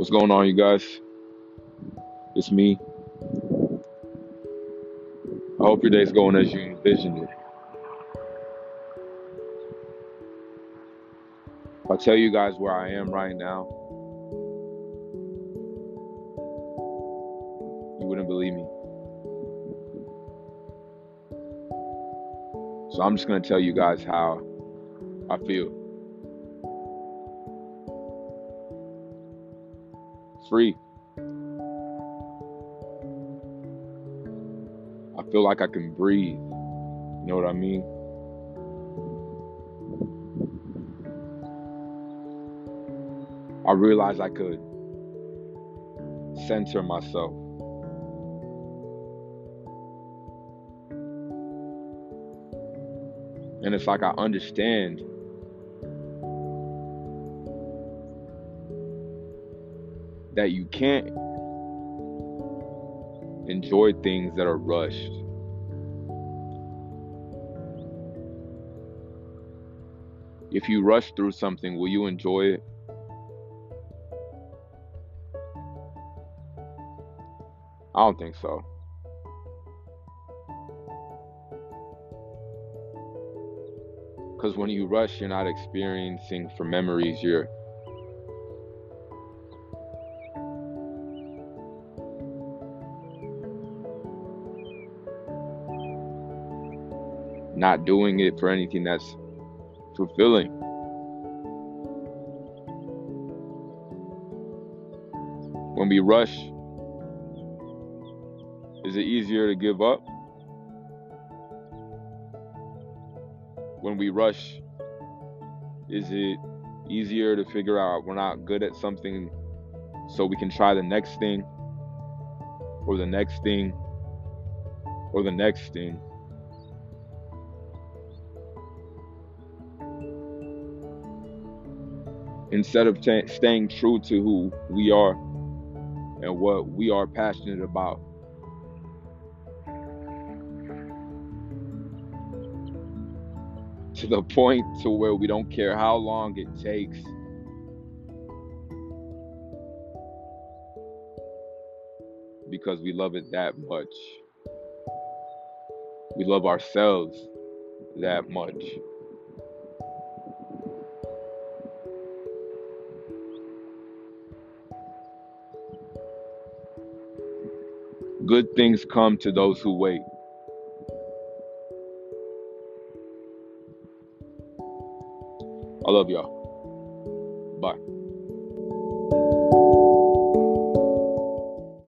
What's going on, you guys? It's me. I hope your day's going as you envisioned it. If I tell you guys where I am right now, you wouldn't believe me. So I'm just going to tell you guys how I feel. Free. I feel like I can breathe. You know what I mean? I realized I could center myself. And it's like I understand that you can't enjoy things that are rushed. If you rush through something, will you enjoy it? I don't think so. Because when you rush, you're not experiencing for memories, you're not doing it for anything that's fulfilling. When we rush, is it easier to give up? When we rush, is it easier to figure out we're not good at something so we can try the next thing or the next thing or the next thing? Instead of t- staying true to who we are and what we are passionate about. To the point to where we don't care how long it takes. Because we love it that much. We love ourselves that much. Good things come to those who wait. I love y'all. Bye.